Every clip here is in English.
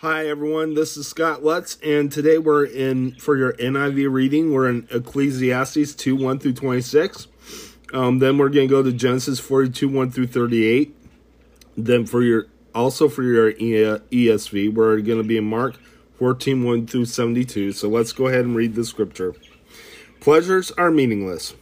Hi everyone, this is Scott Lutz, and today we're in for your NIV reading. We're in Ecclesiastes 2 1 through 26. Um, then we're going to go to Genesis 42 1 through 38. Then for your also for your ESV, we're going to be in Mark 14 1 through 72. So let's go ahead and read the scripture. Pleasures are meaningless.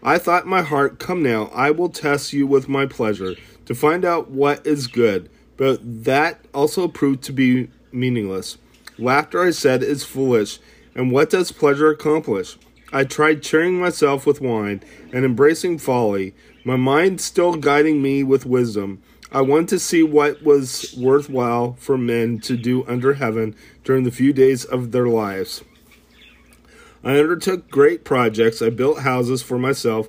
I thought my heart, Come now, I will test you with my pleasure to find out what is good but that also proved to be meaningless. Laughter, I said, is foolish, and what does pleasure accomplish? I tried cheering myself with wine and embracing folly, my mind still guiding me with wisdom. I wanted to see what was worthwhile for men to do under heaven during the few days of their lives. I undertook great projects. I built houses for myself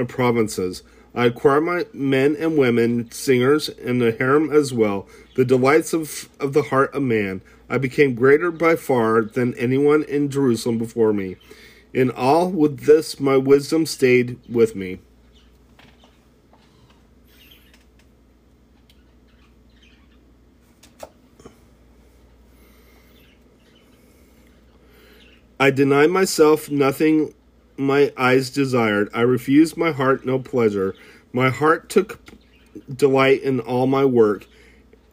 and provinces. I acquired my men and women, singers, and the harem as well, the delights of, of the heart of man. I became greater by far than anyone in Jerusalem before me. In all with this my wisdom stayed with me. I denied myself nothing my eyes desired. I refused my heart no pleasure. My heart took delight in all my work,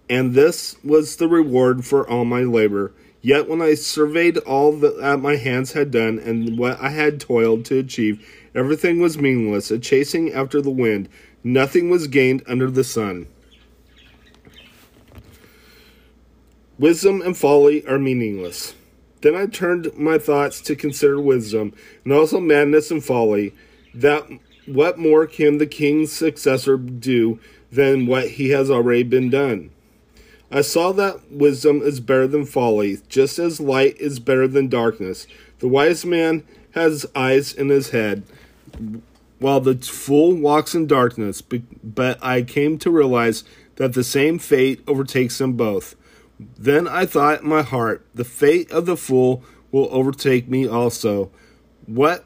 and this was the reward for all my labor. Yet when I surveyed all that my hands had done and what I had toiled to achieve, everything was meaningless, a chasing after the wind. Nothing was gained under the sun. Wisdom and folly are meaningless. Then I turned my thoughts to consider wisdom, and also madness and folly. That what more can the king's successor do than what he has already been done? I saw that wisdom is better than folly, just as light is better than darkness. The wise man has eyes in his head, while the fool walks in darkness. But I came to realize that the same fate overtakes them both. Then I thought in my heart, The fate of the fool will overtake me also. What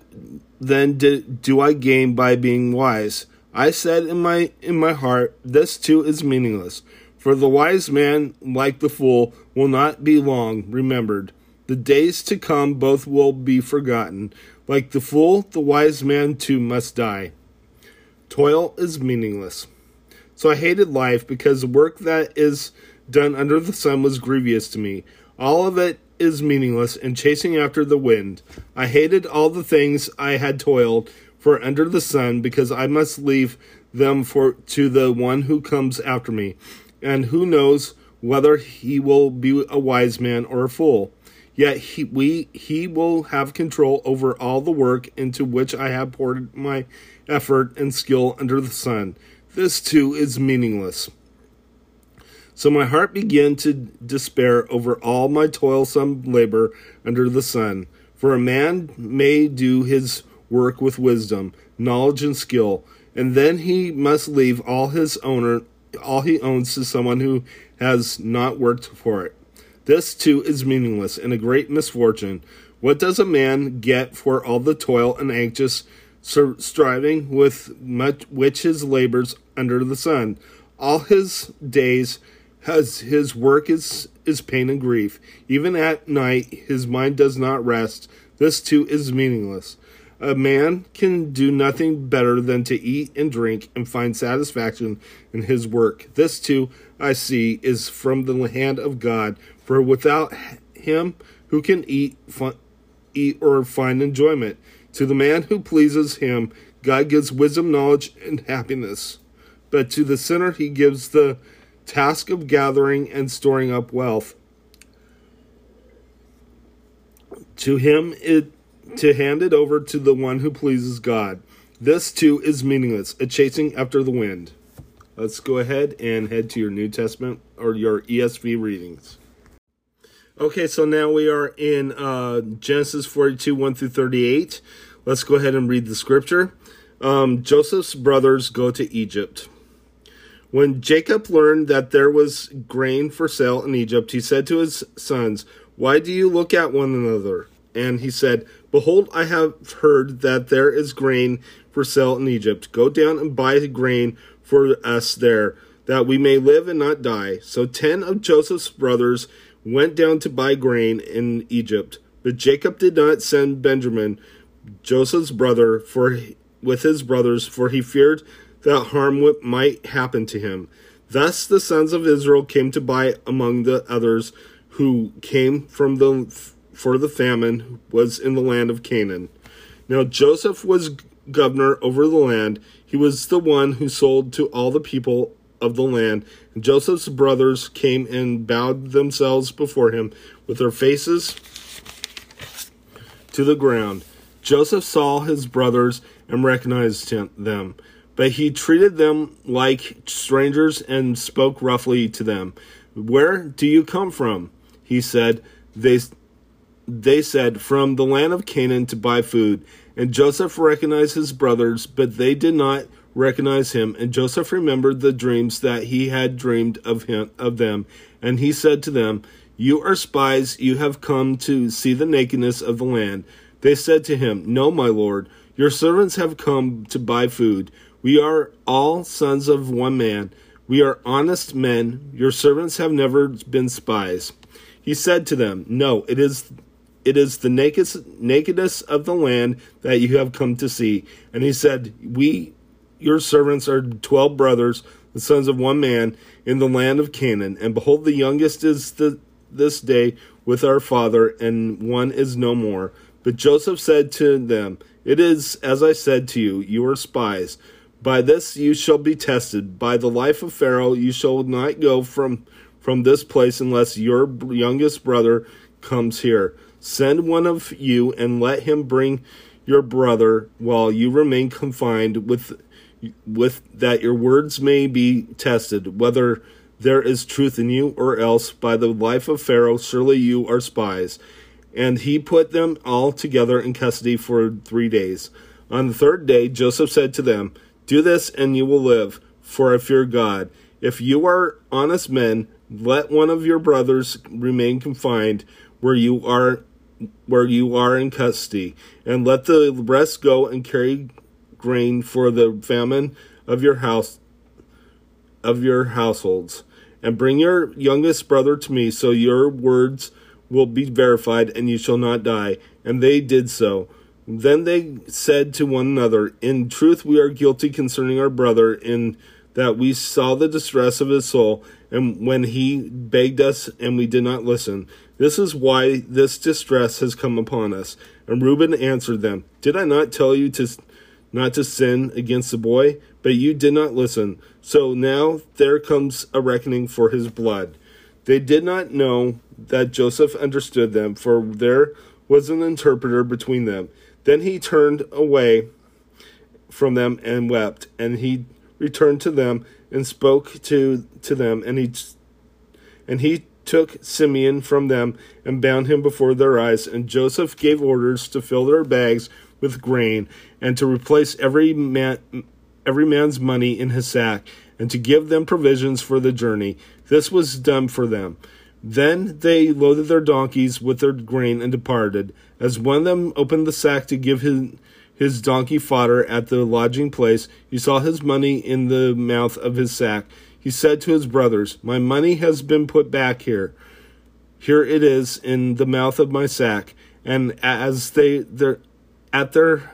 then do, do I gain by being wise? I said in my in my heart, This too is meaningless. For the wise man, like the fool, will not be long remembered. The days to come both will be forgotten. Like the fool, the wise man too must die. Toil is meaningless. So I hated life because work that is done under the sun was grievous to me. All of it is meaningless and chasing after the wind. I hated all the things I had toiled for under the sun because I must leave them for to the one who comes after me. And who knows whether he will be a wise man or a fool. Yet he, we, he will have control over all the work into which I have poured my effort and skill under the sun. This too is meaningless. So my heart began to despair over all my toilsome labor under the sun. For a man may do his work with wisdom, knowledge, and skill, and then he must leave all his owner, all he owns to someone who has not worked for it. This too is meaningless and a great misfortune. What does a man get for all the toil and anxious striving with much which his labors under the sun? All his days as his work is, is pain and grief. Even at night, his mind does not rest. This too is meaningless. A man can do nothing better than to eat and drink and find satisfaction in his work. This too, I see, is from the hand of God. For without him, who can eat, eat or find enjoyment? To the man who pleases him, God gives wisdom, knowledge, and happiness. But to the sinner, he gives the task of gathering and storing up wealth. To him it to hand it over to the one who pleases God. This too is meaningless, a chasing after the wind. Let's go ahead and head to your New Testament or your ESV readings. Okay, so now we are in uh, Genesis 42, 1 through 38. Let's go ahead and read the scripture. Um, Joseph's brothers go to Egypt. When Jacob learned that there was grain for sale in Egypt, he said to his sons, Why do you look at one another? And he said, Behold, I have heard that there is grain for sale in Egypt. Go down and buy grain for us there, that we may live and not die. So ten of Joseph's brothers went down to buy grain in Egypt. But Jacob did not send Benjamin, Joseph's brother, for with his brothers, for he feared that harm might happen to him. Thus the sons of Israel came to buy among the others who came from the for the famine was in the land of Canaan. Now Joseph was governor over the land. He was the one who sold to all the people of the land. And Joseph's brothers came and bowed themselves before him with their faces to the ground. Joseph saw his brothers and recognized him, them. But he treated them like strangers and spoke roughly to them. Where do you come from? He said. They, they said, From the land of Canaan to buy food. And Joseph recognized his brothers, but they did not recognize him. And Joseph remembered the dreams that he had dreamed of him of them. And he said to them, You are spies, you have come to see the nakedness of the land. They said to him, No, my lord, your servants have come to buy food. We are all sons of one man. We are honest men. Your servants have never been spies. He said to them, No, it is it is the nakedness of the land that you have come to see. And he said, We, your servants, are twelve brothers, the sons of one man, in the land of Canaan. And behold, the youngest is the, this day with our father, and one is no more. But Joseph said to them, It is as I said to you, you are spies. By this you shall be tested. By the life of Pharaoh you shall not go from from this place unless your youngest brother comes here. Send one of you and let him bring your brother while you remain confined with with that your words may be tested whether there is truth in you or else by the life of Pharaoh surely you are spies. And he put them all together in custody for 3 days. On the third day Joseph said to them, do this and you will live, for I fear God. If you are honest men, let one of your brothers remain confined where you are where you are in custody, and let the rest go and carry grain for the famine of your house of your households. And bring your youngest brother to me, so your words will be verified, and you shall not die. And they did so. Then they said to one another, In truth, we are guilty concerning our brother, in that we saw the distress of his soul, and when he begged us, and we did not listen. This is why this distress has come upon us. And Reuben answered them, Did I not tell you to not to sin against the boy? But you did not listen. So now there comes a reckoning for his blood. They did not know that Joseph understood them, for there was an interpreter between them. Then he turned away from them and wept, and he returned to them and spoke to to them, and he and he took Simeon from them and bound him before their eyes. And Joseph gave orders to fill their bags with grain, and to replace every man every man's money in his sack, and to give them provisions for the journey. This was done for them. Then they loaded their donkeys with their grain and departed. As one of them opened the sack to give his, his donkey fodder at the lodging place, he saw his money in the mouth of his sack. He said to his brothers, My money has been put back here. Here it is in the mouth of my sack. And as they their at their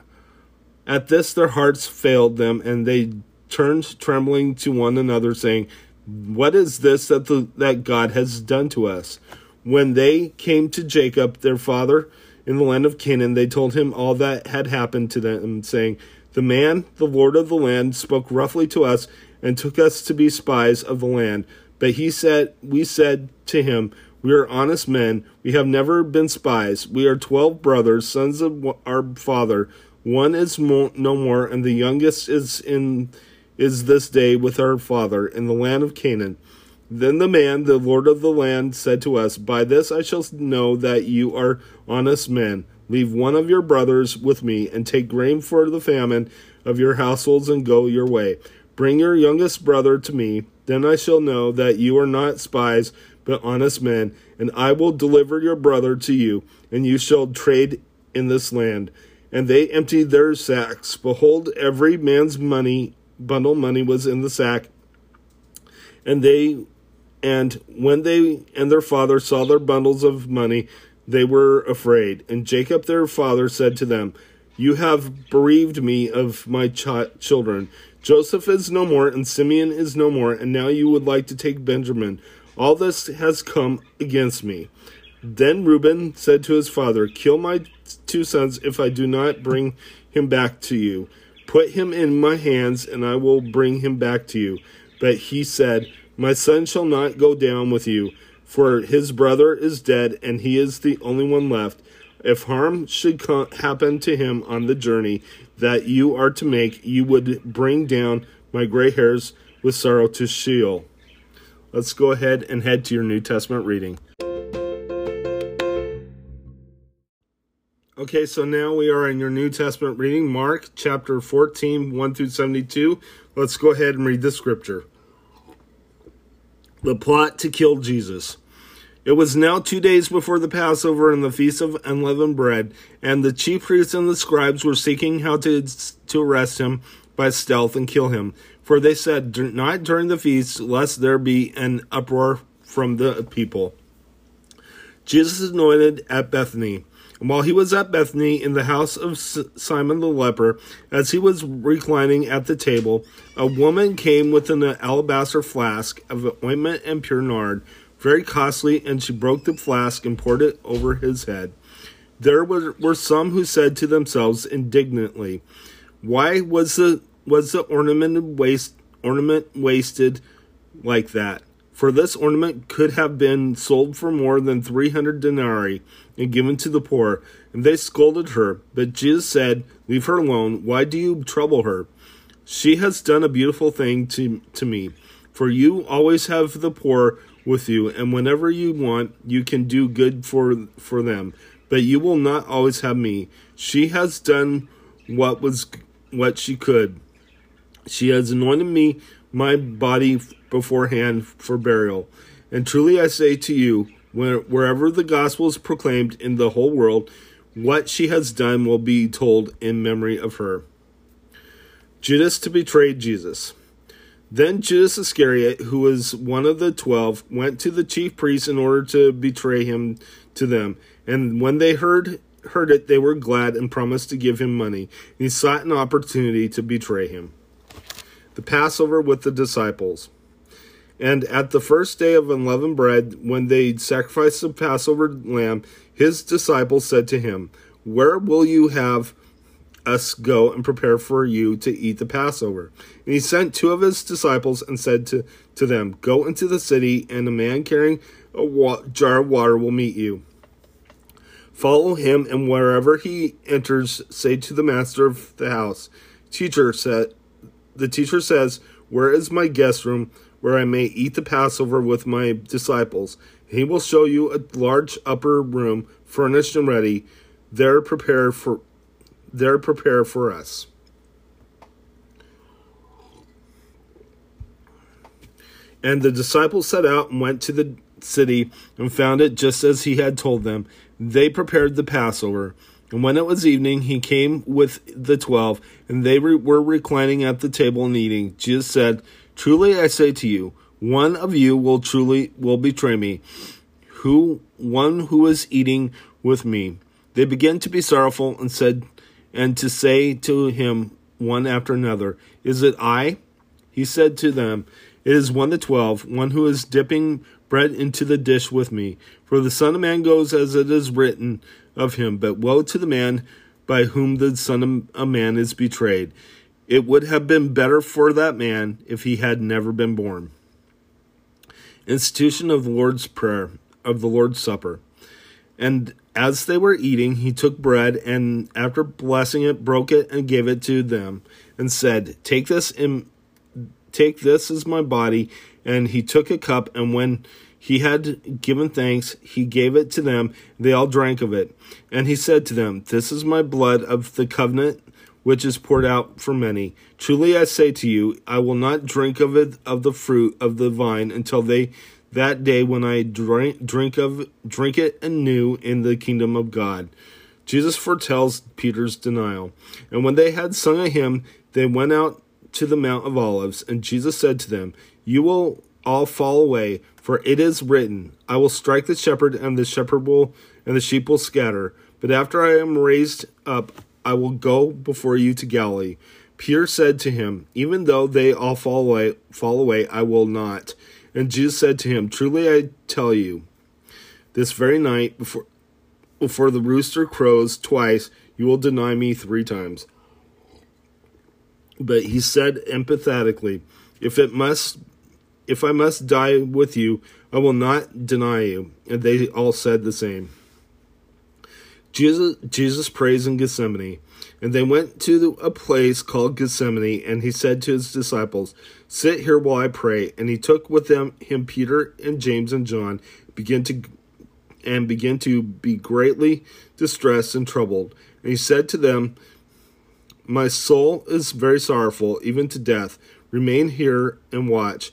at this their hearts failed them, and they turned trembling to one another, saying, what is this that the, that God has done to us? When they came to Jacob, their father, in the land of Canaan, they told him all that had happened to them, saying, The man, the Lord of the land, spoke roughly to us and took us to be spies of the land. But he said, We said to him, We are honest men. We have never been spies. We are twelve brothers, sons of our father. One is no more, and the youngest is in is this day with our father in the land of Canaan. Then the man, the lord of the land, said to us, By this I shall know that you are honest men. Leave one of your brothers with me, and take grain for the famine of your households, and go your way. Bring your youngest brother to me. Then I shall know that you are not spies, but honest men, and I will deliver your brother to you, and you shall trade in this land. And they emptied their sacks. Behold, every man's money, bundle money, was in the sack. And they and when they and their father saw their bundles of money, they were afraid. And Jacob their father said to them, You have bereaved me of my ch- children. Joseph is no more, and Simeon is no more, and now you would like to take Benjamin. All this has come against me. Then Reuben said to his father, Kill my two sons if I do not bring him back to you. Put him in my hands, and I will bring him back to you. But he said, My son shall not go down with you, for his brother is dead, and he is the only one left. If harm should happen to him on the journey that you are to make, you would bring down my gray hairs with sorrow to Sheol. Let's go ahead and head to your New Testament reading. Okay, so now we are in your New Testament reading, Mark chapter 14, 1 through 72. Let's go ahead and read the scripture. The plot to kill Jesus. It was now two days before the Passover and the Feast of Unleavened Bread, and the chief priests and the scribes were seeking how to, to arrest him by stealth and kill him. For they said, Not during the feast, lest there be an uproar from the people. Jesus anointed at Bethany. And while he was at Bethany in the house of Simon the leper, as he was reclining at the table, a woman came with an alabaster flask of ointment and pure nard, very costly, and she broke the flask and poured it over his head. There were, were some who said to themselves indignantly, Why was the was the ornament waste ornament wasted like that? For this ornament could have been sold for more than three hundred denarii and given to the poor. And they scolded her. But Jesus said, Leave her alone. Why do you trouble her? She has done a beautiful thing to, to me. For you always have the poor with you, and whenever you want, you can do good for, for them. But you will not always have me. She has done what was what she could. She has anointed me my body beforehand for burial. And truly I say to you, wherever the gospel is proclaimed in the whole world, what she has done will be told in memory of her. Judas to betray Jesus. Then Judas Iscariot, who was one of the twelve, went to the chief priests in order to betray him to them. And when they heard heard it, they were glad and promised to give him money. And he sought an opportunity to betray him the Passover with the disciples. And at the first day of unleavened bread, when they sacrificed the Passover lamb, his disciples said to him, Where will you have us go and prepare for you to eat the Passover? And he sent two of his disciples and said to, to them, Go into the city, and a man carrying a wa- jar of water will meet you. Follow him, and wherever he enters, say to the master of the house, Teacher, said, the teacher says, Where is my guest room where I may eat the Passover with my disciples? He will show you a large upper room, furnished and ready. There prepare for there prepare for us. And the disciples set out and went to the city and found it just as he had told them. They prepared the Passover. And when it was evening, he came with the twelve, and they re- were reclining at the table and eating. Jesus said, Truly I say to you, one of you will truly will betray me, who one who is eating with me. They began to be sorrowful and said, and to say to him one after another, Is it I? He said to them, It is one of the twelve, one who is dipping bread into the dish with me. For the Son of Man goes as it is written of him, but woe to the man by whom the Son of Man is betrayed. It would have been better for that man if he had never been born. Institution of the Lord's Prayer, of the Lord's Supper. And as they were eating, he took bread and, after blessing it, broke it and gave it to them, and said, Take this in Take this as my body. And he took a cup, and when he had given thanks, he gave it to them. They all drank of it. And he said to them, This is my blood of the covenant, which is poured out for many. Truly I say to you, I will not drink of it of the fruit of the vine until they that day when I drink drink of drink it anew in the kingdom of God. Jesus foretells Peter's denial. And when they had sung a hymn, they went out to the Mount of Olives, and Jesus said to them, You will all fall away, for it is written, I will strike the shepherd, and the shepherd will and the sheep will scatter. But after I am raised up, I will go before you to Galilee. Peter said to him, Even though they all fall away, fall away, I will not. And Jesus said to him, Truly I tell you, this very night before before the rooster crows twice, you will deny me three times. But he said empathetically, If it must if I must die with you, I will not deny you. And they all said the same. Jesus, Jesus prays in Gethsemane. And they went to a place called Gethsemane, and he said to his disciples, Sit here while I pray. And he took with them him Peter and James and John, began to and began to be greatly distressed and troubled. And he said to them, My soul is very sorrowful, even to death. Remain here and watch.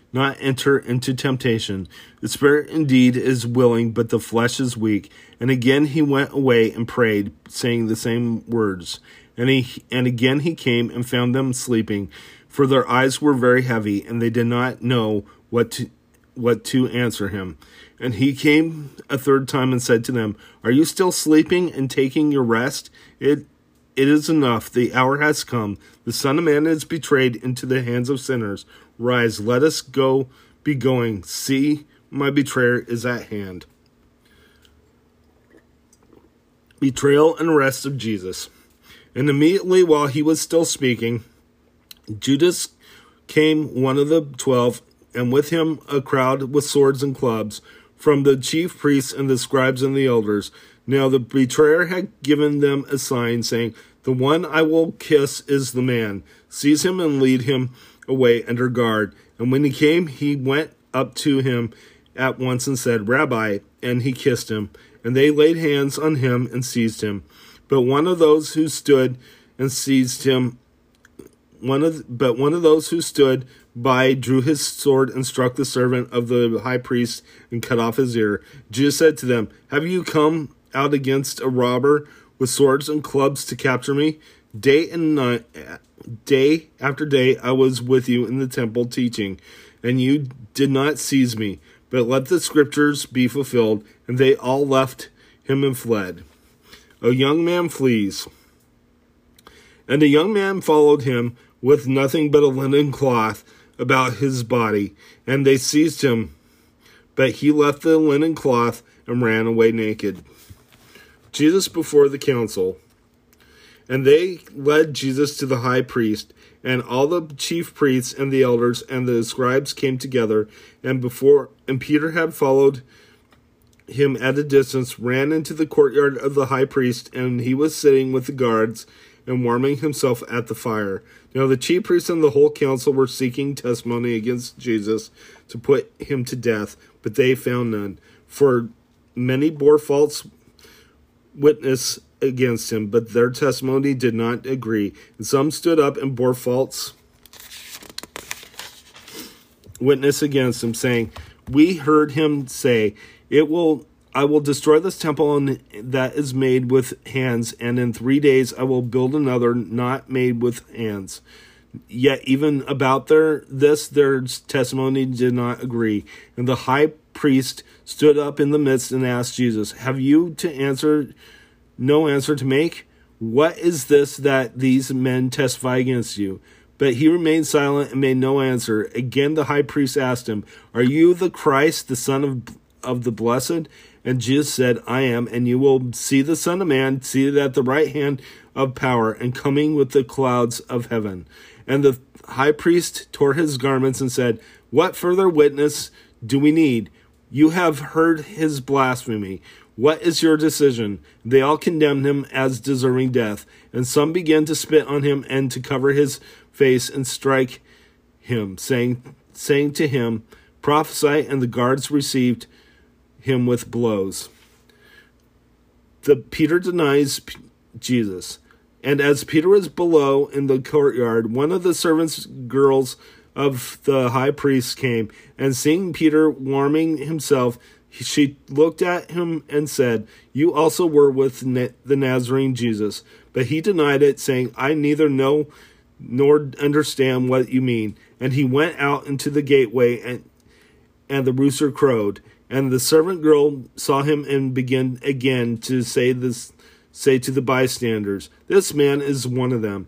not enter into temptation. The spirit indeed is willing, but the flesh is weak. And again he went away and prayed, saying the same words. And he and again he came and found them sleeping, for their eyes were very heavy, and they did not know what to what to answer him. And he came a third time and said to them, Are you still sleeping and taking your rest? It it is enough. The hour has come. The Son of Man is betrayed into the hands of sinners. Rise, let us go, be going. See, my betrayer is at hand. Betrayal and arrest of Jesus. And immediately while he was still speaking, Judas came, one of the twelve, and with him a crowd with swords and clubs, from the chief priests and the scribes and the elders. Now the betrayer had given them a sign, saying, The one I will kiss is the man. Seize him and lead him away under guard. And when he came, he went up to him at once and said, Rabbi, and he kissed him. And they laid hands on him and seized him. But one of those who stood and seized him, one of but one of those who stood by drew his sword and struck the servant of the high priest and cut off his ear. Jesus said to them, Have you come out against a robber with swords and clubs to capture me? Day and night, day after day, I was with you in the temple teaching, and you did not seize me. But let the scriptures be fulfilled. And they all left him and fled. A young man flees. And a young man followed him with nothing but a linen cloth about his body, and they seized him. But he left the linen cloth and ran away naked. Jesus before the council. And they led Jesus to the high priest, and all the chief priests and the elders and the scribes came together, and before and Peter had followed him at a distance, ran into the courtyard of the high priest, and he was sitting with the guards and warming himself at the fire. Now the chief priests and the whole council were seeking testimony against Jesus to put him to death, but they found none. For many bore false witness against him, but their testimony did not agree. And some stood up and bore false witness against him, saying, We heard him say, It will I will destroy this temple that is made with hands, and in three days I will build another not made with hands. Yet even about their this their testimony did not agree. And the high priest stood up in the midst and asked Jesus, Have you to answer no answer to make? What is this that these men testify against you? But he remained silent and made no answer. Again, the high priest asked him, Are you the Christ, the Son of, of the Blessed? And Jesus said, I am, and you will see the Son of Man seated at the right hand of power and coming with the clouds of heaven. And the high priest tore his garments and said, What further witness do we need? You have heard his blasphemy. What is your decision? They all condemned him as deserving death, and some began to spit on him and to cover his face and strike him, saying, saying to him, Prophesy, and the guards received him with blows. The Peter denies Jesus. And as Peter was below in the courtyard, one of the servants' girls of the high priest came, and seeing Peter warming himself, she looked at him and said, You also were with the Nazarene Jesus. But he denied it, saying, I neither know nor understand what you mean. And he went out into the gateway, and, and the rooster crowed. And the servant girl saw him and began again to say this say to the bystanders, This man is one of them.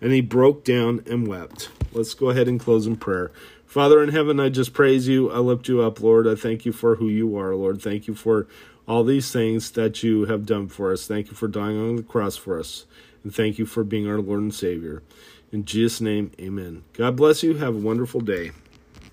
and he broke down and wept. Let's go ahead and close in prayer. Father in heaven, I just praise you. I lift you up, Lord. I thank you for who you are, Lord. Thank you for all these things that you have done for us. Thank you for dying on the cross for us. And thank you for being our Lord and Savior. In Jesus' name, amen. God bless you. Have a wonderful day.